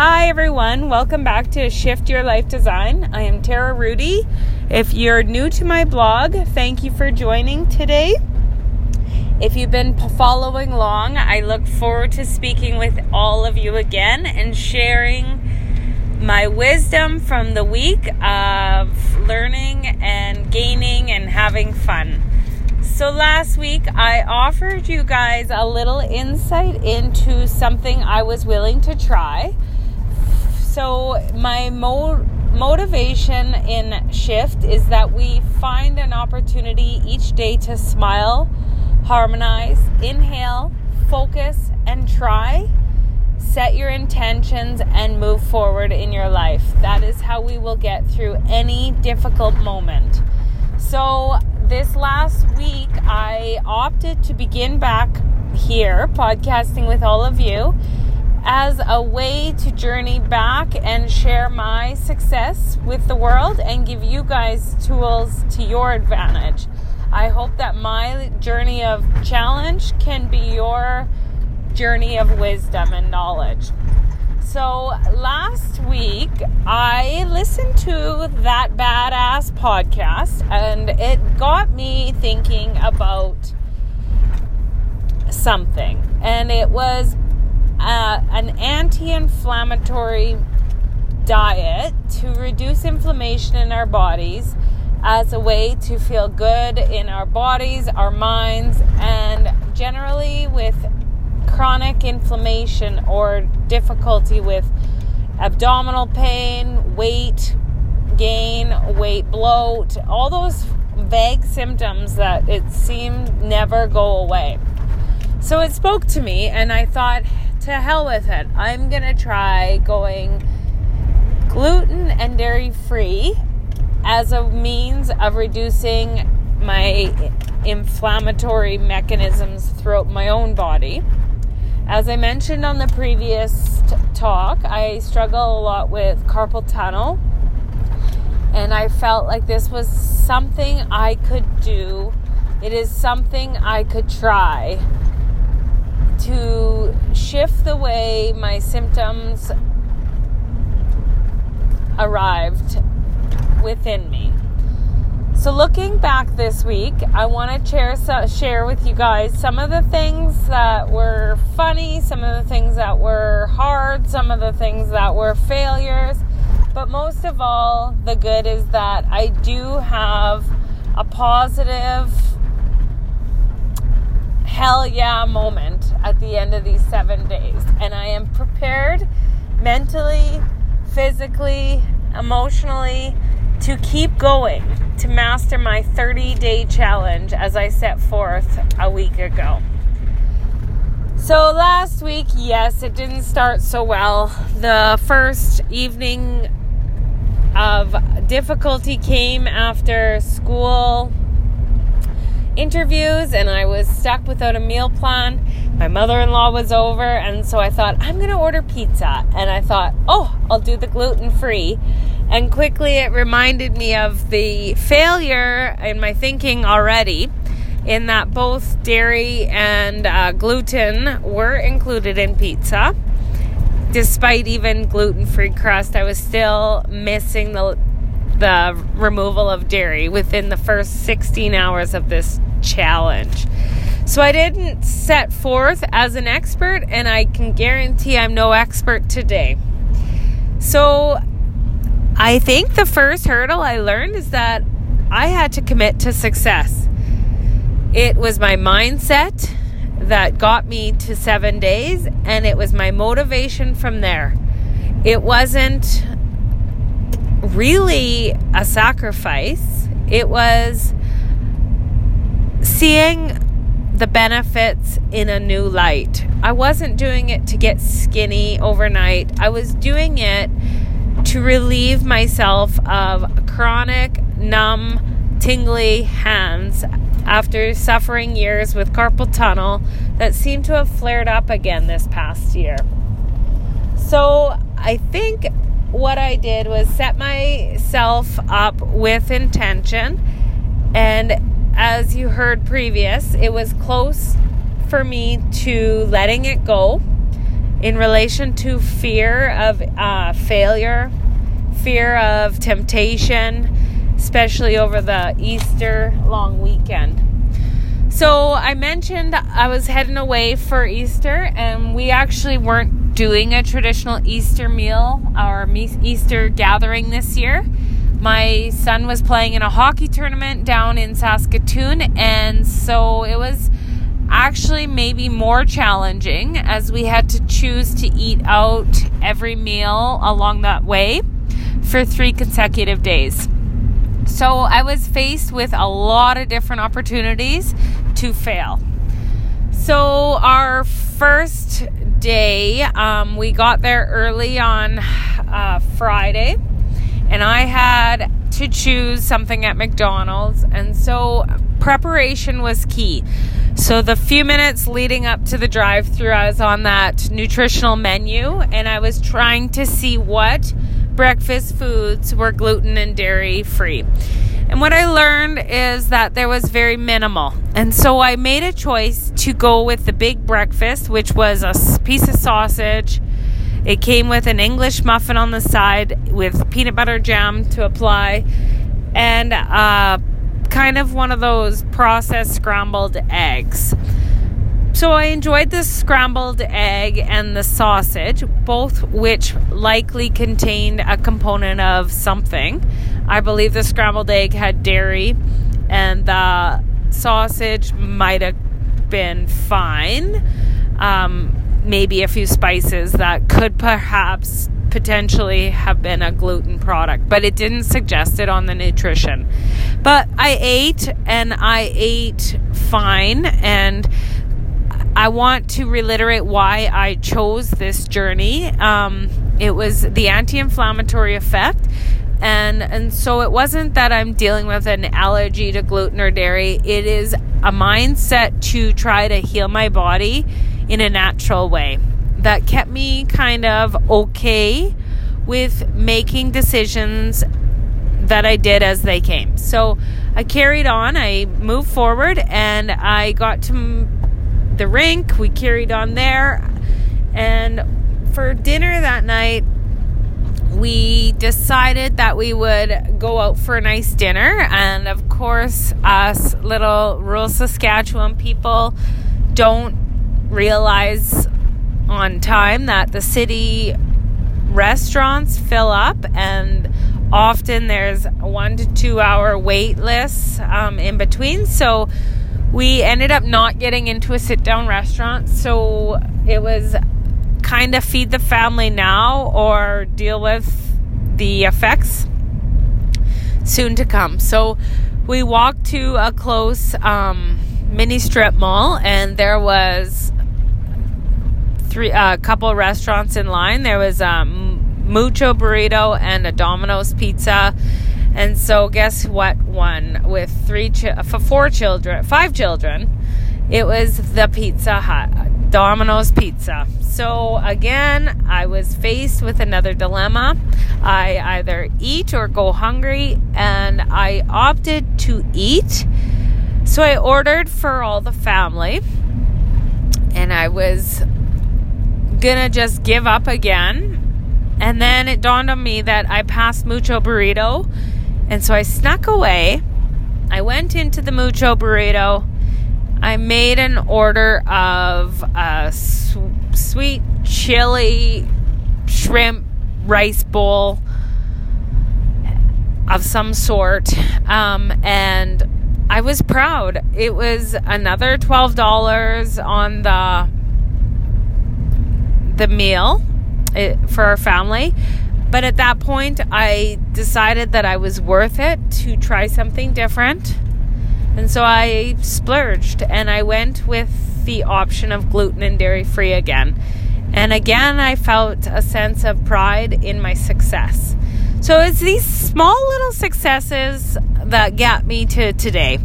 Hi, everyone. Welcome back to Shift Your Life Design. I am Tara Rudy. If you're new to my blog, thank you for joining today. If you've been following along, I look forward to speaking with all of you again and sharing my wisdom from the week of learning and gaining and having fun. So, last week I offered you guys a little insight into something I was willing to try. So, my mo- motivation in Shift is that we find an opportunity each day to smile, harmonize, inhale, focus, and try set your intentions and move forward in your life. That is how we will get through any difficult moment. So, this last week, I opted to begin back here podcasting with all of you as a way to journey back and share my success with the world and give you guys tools to your advantage. I hope that my journey of challenge can be your journey of wisdom and knowledge. So last week, I listened to that badass podcast and it got me thinking about something. And it was uh, an anti inflammatory diet to reduce inflammation in our bodies as a way to feel good in our bodies, our minds, and generally with chronic inflammation or difficulty with abdominal pain, weight gain, weight bloat, all those vague symptoms that it seemed never go away. So it spoke to me, and I thought, to hell with it. I'm going to try going gluten and dairy free as a means of reducing my inflammatory mechanisms throughout my own body. As I mentioned on the previous t- talk, I struggle a lot with carpal tunnel, and I felt like this was something I could do. It is something I could try to shift the way my symptoms arrived within me. So, looking back this week, I want to share, share with you guys some of the things that were funny, some of the things that were hard, some of the things that were failures. But most of all, the good is that I do have a positive hell yeah moment at the end of these seven days. And I am prepared mentally, physically, emotionally to keep going to master my 30 day challenge as I set forth a week ago. So, last week, yes, it didn't start so well. The first evening of difficulty came after school interviews, and I was stuck without a meal plan. My mother in law was over, and so I thought, I'm going to order pizza. And I thought, oh, I'll do the gluten free and quickly it reminded me of the failure in my thinking already, in that both dairy and uh, gluten were included in pizza. Despite even gluten free crust, I was still missing the, the removal of dairy within the first 16 hours of this challenge. So I didn't set forth as an expert, and I can guarantee I'm no expert today. So I think the first hurdle I learned is that I had to commit to success. It was my mindset that got me to seven days, and it was my motivation from there. It wasn't really a sacrifice, it was seeing the benefits in a new light. I wasn't doing it to get skinny overnight, I was doing it to relieve myself of chronic, numb, tingly hands after suffering years with carpal tunnel that seemed to have flared up again this past year. So I think what I did was set myself up with intention. And as you heard previous, it was close for me to letting it go in relation to fear of uh, failure, fear of temptation, especially over the Easter long weekend. So I mentioned I was heading away for Easter, and we actually weren't doing a traditional Easter meal or Easter gathering this year. My son was playing in a hockey tournament down in Saskatoon, and so it was actually maybe more challenging as we had to choose to eat out every meal along that way for three consecutive days. So I was faced with a lot of different opportunities to fail. So, our first day, um, we got there early on uh, Friday, and I had to choose something at McDonald's, and so preparation was key. So, the few minutes leading up to the drive through, I was on that nutritional menu and I was trying to see what breakfast foods were gluten and dairy free. And what I learned is that there was very minimal. And so I made a choice to go with the big breakfast, which was a piece of sausage. It came with an English muffin on the side with peanut butter jam to apply and uh, kind of one of those processed scrambled eggs. So I enjoyed the scrambled egg and the sausage, both which likely contained a component of something. I believe the scrambled egg had dairy, and the sausage might have been fine. Um, maybe a few spices that could perhaps potentially have been a gluten product, but it didn't suggest it on the nutrition. But I ate and I ate fine and I want to reiterate why I chose this journey. Um, it was the anti inflammatory effect. And, and so it wasn't that I'm dealing with an allergy to gluten or dairy. It is a mindset to try to heal my body in a natural way that kept me kind of okay with making decisions that I did as they came. So I carried on, I moved forward, and I got to the rink. We carried on there. And for dinner that night, we decided that we would go out for a nice dinner. And of course, us little rural Saskatchewan people don't realize on time that the city restaurants fill up and often there's one to two hour wait lists um, in between. So we ended up not getting into a sit down restaurant, so it was kind of feed the family now or deal with the effects soon to come. So we walked to a close um, mini strip mall, and there was three a uh, couple restaurants in line. There was a um, Mucho Burrito and a Domino's Pizza and so, guess what? One with three, for four children, five children, it was the Pizza Hut, Domino's Pizza. So, again, I was faced with another dilemma. I either eat or go hungry, and I opted to eat. So, I ordered for all the family, and I was gonna just give up again. And then it dawned on me that I passed Mucho Burrito and so I snuck away. I went into the Mucho Burrito. I made an order of a su- sweet chili shrimp rice bowl of some sort. Um, and I was proud. It was another $12 on the the meal eh, for our family. But at that point, I decided that I was worth it to try something different. And so I splurged and I went with the option of gluten and dairy free again. And again, I felt a sense of pride in my success. So it's these small little successes that got me to today.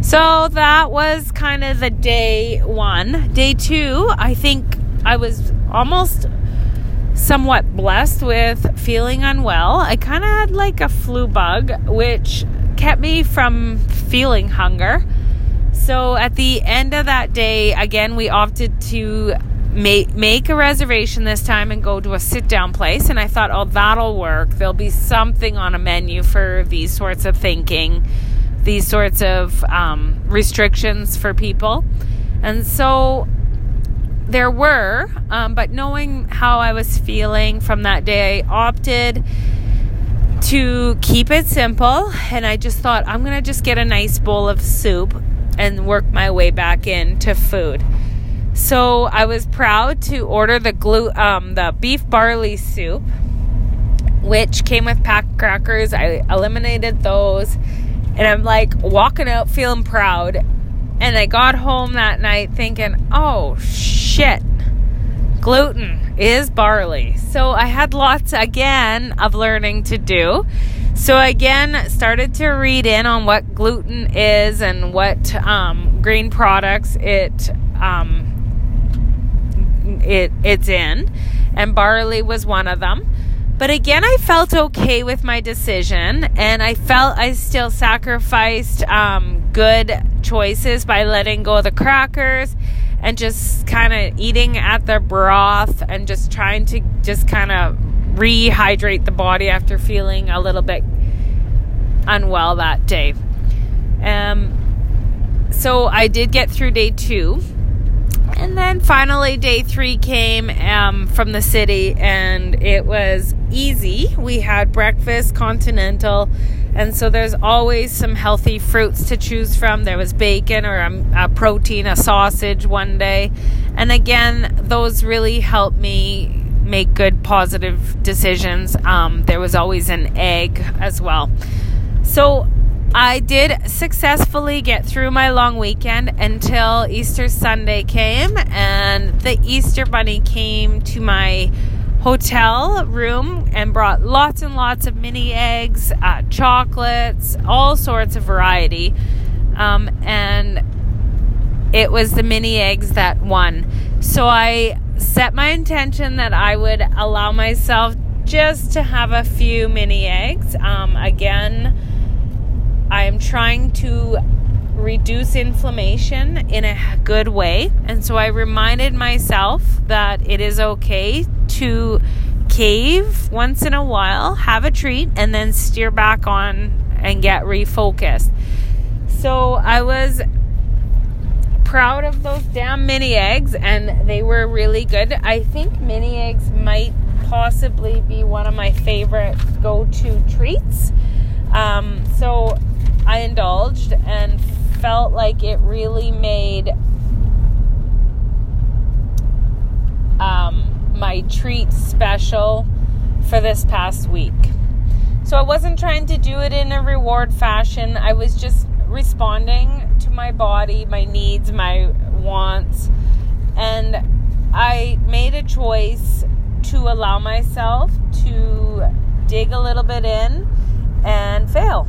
So that was kind of the day one. Day two, I think I was almost somewhat blessed with feeling unwell. I kind of had like a flu bug, which kept me from feeling hunger. So at the end of that day, again, we opted to make make a reservation this time and go to a sit down place and I thought oh that'll work there'll be something on a menu for these sorts of thinking these sorts of um, restrictions for people and so there were um, but knowing how I was feeling from that day I opted to keep it simple and I just thought I'm gonna just get a nice bowl of soup and work my way back into food so I was proud to order the glue, um, the beef barley soup, which came with packed crackers. I eliminated those, and I'm like walking out feeling proud. And I got home that night thinking, oh shit, gluten is barley. So I had lots again of learning to do. So again, started to read in on what gluten is and what um, grain products it um, it it's in, and barley was one of them. But again, I felt okay with my decision, and I felt I still sacrificed um, good choices by letting go of the crackers and just kind of eating at the broth and just trying to just kind of rehydrate the body after feeling a little bit unwell that day. Um, so I did get through day two and then finally, day three came um, from the city, and it was easy. We had breakfast, continental, and so there's always some healthy fruits to choose from. There was bacon or a, a protein, a sausage one day. And again, those really helped me make good, positive decisions. Um, there was always an egg as well. So I did successfully get through my long weekend until Easter Sunday came, and the Easter Bunny came to my hotel room and brought lots and lots of mini eggs, uh, chocolates, all sorts of variety. Um, and it was the mini eggs that won. So I set my intention that I would allow myself just to have a few mini eggs. Um, again, I am trying to reduce inflammation in a good way. And so I reminded myself that it is okay to cave once in a while, have a treat, and then steer back on and get refocused. So I was proud of those damn mini eggs, and they were really good. I think mini eggs might possibly be one of my favorite go to treats. Um, so I indulged and felt like it really made um, my treat special for this past week. So I wasn't trying to do it in a reward fashion. I was just responding to my body, my needs, my wants. And I made a choice to allow myself to dig a little bit in and fail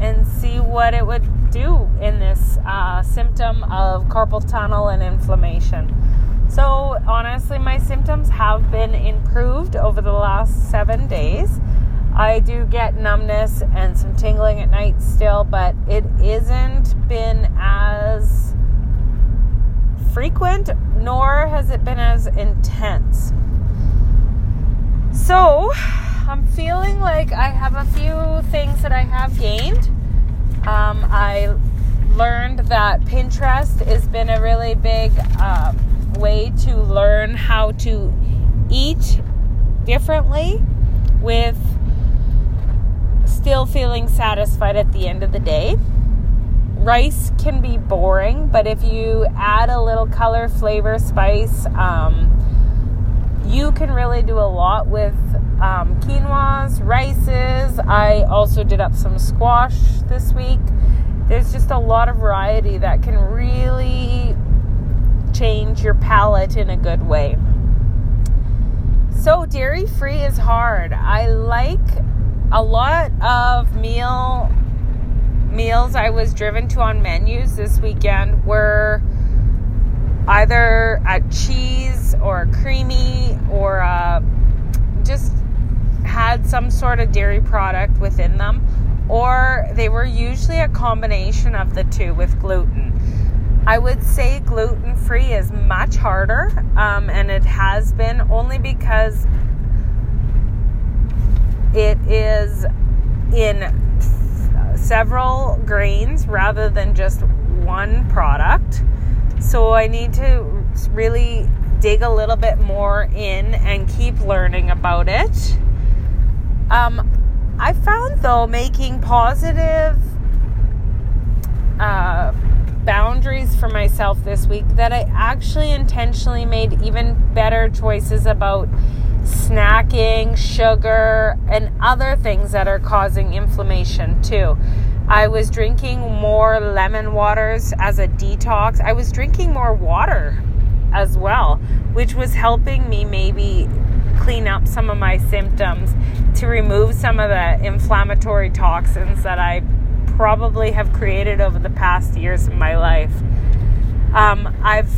and see what it would do in this uh, symptom of carpal tunnel and inflammation. So, honestly, my symptoms have been improved over the last seven days. I do get numbness and some tingling at night still, but it isn't been as frequent, nor has it been as intense. So, I'm feeling like I have a few things that I have gained. Um, I learned that Pinterest has been a really big um, way to learn how to eat differently with still feeling satisfied at the end of the day. Rice can be boring, but if you add a little color, flavor, spice, um, you can really do a lot with um, quinoas, rices. I also did up some squash this week. There's just a lot of variety that can really your palate in a good way. So, dairy free is hard. I like a lot of meal meals I was driven to on menus this weekend were either a cheese or a creamy or a just had some sort of dairy product within them, or they were usually a combination of the two with gluten. I would say gluten free is much harder, um, and it has been only because it is in several grains rather than just one product. So I need to really dig a little bit more in and keep learning about it. Um, I found though making positive uh, boundaries for myself this week that I actually intentionally made even better choices about snacking, sugar, and other things that are causing inflammation too. I was drinking more lemon waters as a detox. I was drinking more water as well, which was helping me maybe clean up some of my symptoms to remove some of the inflammatory toxins that I probably have created over the past years of my life. Um, I've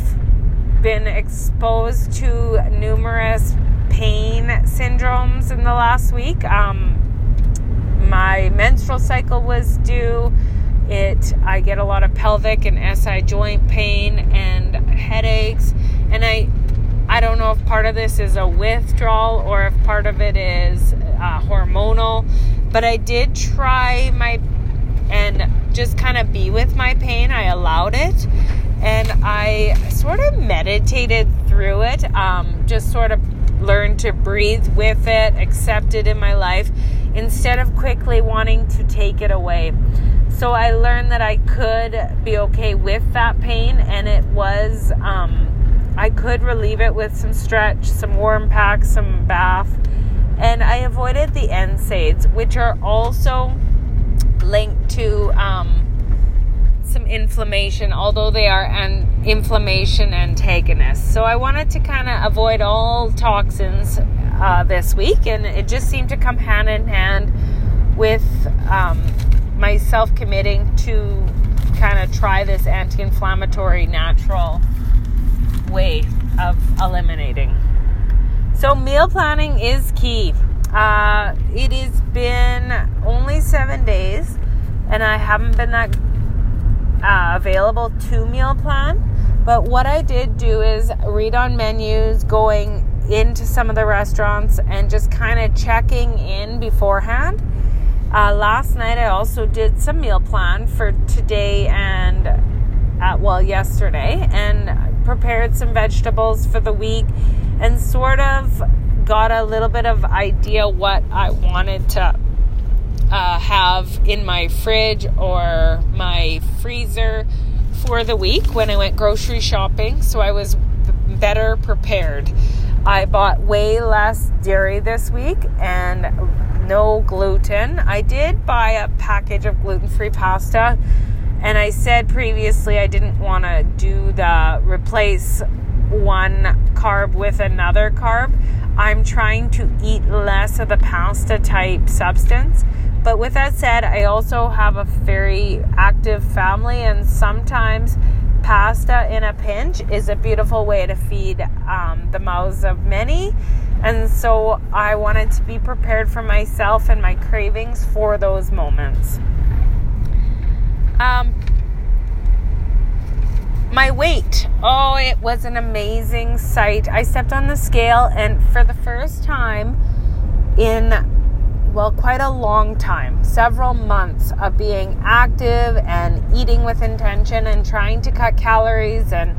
been exposed to numerous pain syndromes in the last week. Um, my menstrual cycle was due. It I get a lot of pelvic and SI joint pain and headaches, and I I don't know if part of this is a withdrawal or if part of it is uh, hormonal, but I did try my and just kind of be with my pain. I allowed it and I sort of meditated through it, um, just sort of learned to breathe with it, accept it in my life instead of quickly wanting to take it away. So I learned that I could be okay with that pain, and it was, um, I could relieve it with some stretch, some warm packs, some bath, and I avoided the NSAIDs, which are also linked to um, some inflammation, although they are an inflammation antagonist. So I wanted to kind of avoid all toxins uh, this week, and it just seemed to come hand in hand with um, myself committing to kind of try this anti inflammatory natural way of eliminating. So, meal planning is key. Uh, it has been only seven days, and I haven't been that uh, available to meal plan. But what I did do is read on menus, going into some of the restaurants and just kind of checking in beforehand. Uh, last night, I also did some meal plan for today and, uh, well, yesterday, and prepared some vegetables for the week and sort of got a little bit of idea what I wanted to uh, have in my fridge or my freezer for the week when I went grocery shopping. So I was better prepared. I bought way less dairy this week and no gluten. I did buy a package of gluten free pasta, and I said previously I didn't want to do the replace one carb with another carb. I'm trying to eat less of the pasta type substance. But with that said, I also have a very active family, and sometimes pasta in a pinch is a beautiful way to feed um, the mouths of many. And so I wanted to be prepared for myself and my cravings for those moments. Um, my weight. Oh, it was an amazing sight. I stepped on the scale, and for the first time in well, quite a long time, several months of being active and eating with intention and trying to cut calories and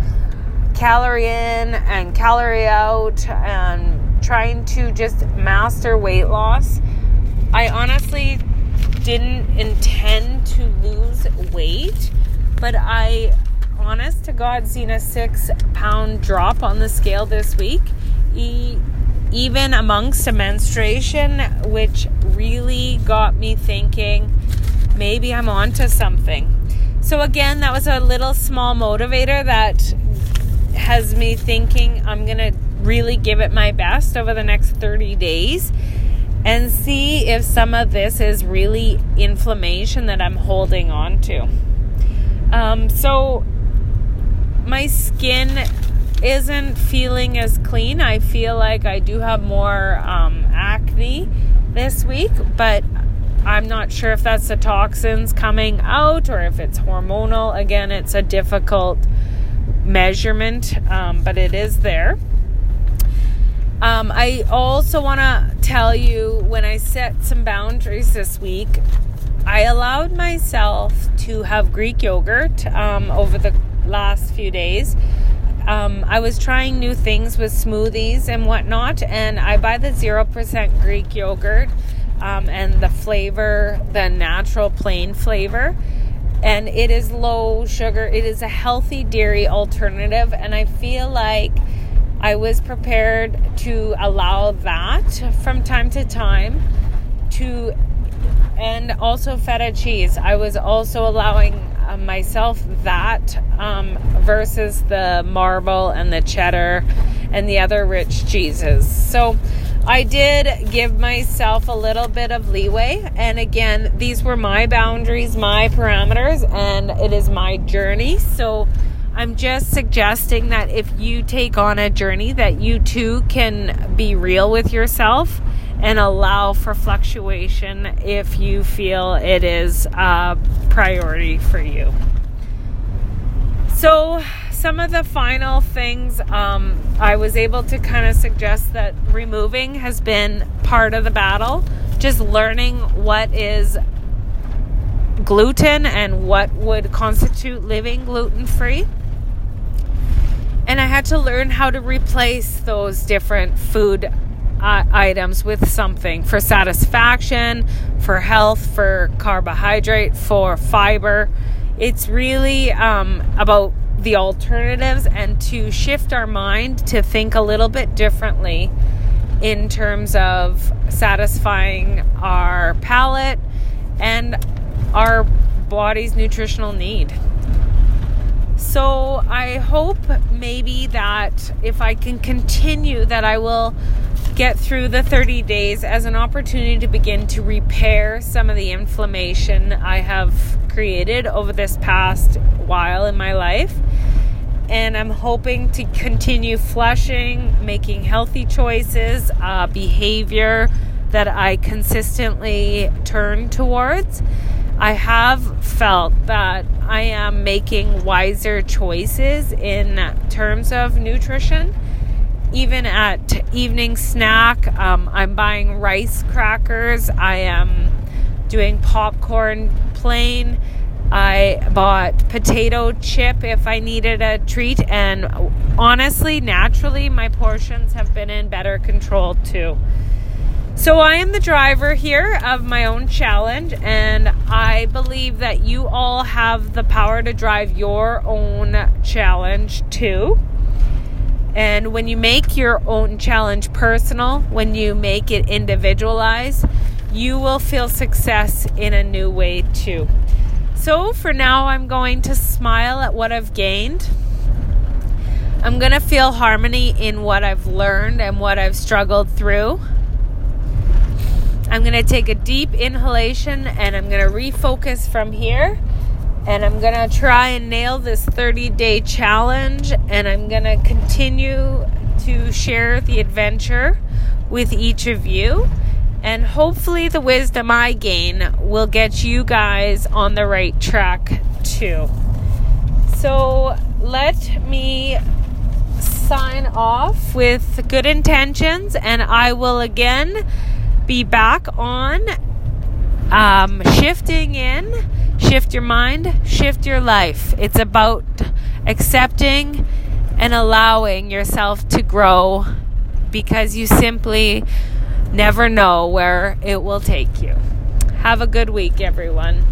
calorie in and calorie out and trying to just master weight loss. I honestly didn't intend to lose weight, but I, honest to God, seen a six pound drop on the scale this week even amongst a menstruation, which really got me thinking maybe I'm onto something. So, again, that was a little small motivator that has me thinking I'm going to really give it my best over the next 30 days and see if some of this is really inflammation that I'm holding on to. Um, so, my skin isn't feeling as clean. I feel like I do have more um, acne this week, but I'm not sure if that's the toxins coming out or if it's hormonal. Again, it's a difficult measurement, um, but it is there. Um, I also want to tell you when I set some boundaries this week, I allowed myself to have Greek yogurt um, over the last few days. Um, I was trying new things with smoothies and whatnot, and I buy the 0% Greek yogurt um, and the flavor, the natural plain flavor. And it is low sugar, it is a healthy dairy alternative, and I feel like I was prepared to allow that from time to time to and also feta cheese. I was also allowing uh, myself that um, versus the marble and the cheddar and the other rich cheeses. So I did give myself a little bit of leeway. And again, these were my boundaries, my parameters, and it is my journey. So I'm just suggesting that if you take on a journey, that you too can be real with yourself and allow for fluctuation if you feel it is a priority for you. So, some of the final things um, I was able to kind of suggest that removing has been part of the battle. Just learning what is gluten and what would constitute living gluten free. And I had to learn how to replace those different food uh, items with something for satisfaction, for health, for carbohydrate, for fiber. It's really um, about the alternatives and to shift our mind to think a little bit differently in terms of satisfying our palate and our body's nutritional need. So I hope maybe that if I can continue that I will get through the 30 days as an opportunity to begin to repair some of the inflammation I have created over this past while in my life. And I'm hoping to continue flushing, making healthy choices, uh, behavior that I consistently turn towards. I have felt that I am making wiser choices in terms of nutrition even at evening snack, um, I'm buying rice crackers. I am doing popcorn plain. I bought potato chip if I needed a treat, and honestly, naturally, my portions have been in better control too. So, I am the driver here of my own challenge, and I believe that you all have the power to drive your own challenge too. And when you make your own challenge personal, when you make it individualized, you will feel success in a new way too. So for now, I'm going to smile at what I've gained. I'm going to feel harmony in what I've learned and what I've struggled through. I'm going to take a deep inhalation and I'm going to refocus from here and I'm going to try and nail this 30 day challenge and I'm going to continue to share the adventure with each of you. And hopefully, the wisdom I gain will get you guys on the right track too. So, let me sign off with good intentions, and I will again be back on um, shifting in Shift your mind, shift your life. It's about accepting and allowing yourself to grow because you simply never know where it will take you. Have a good week, everyone.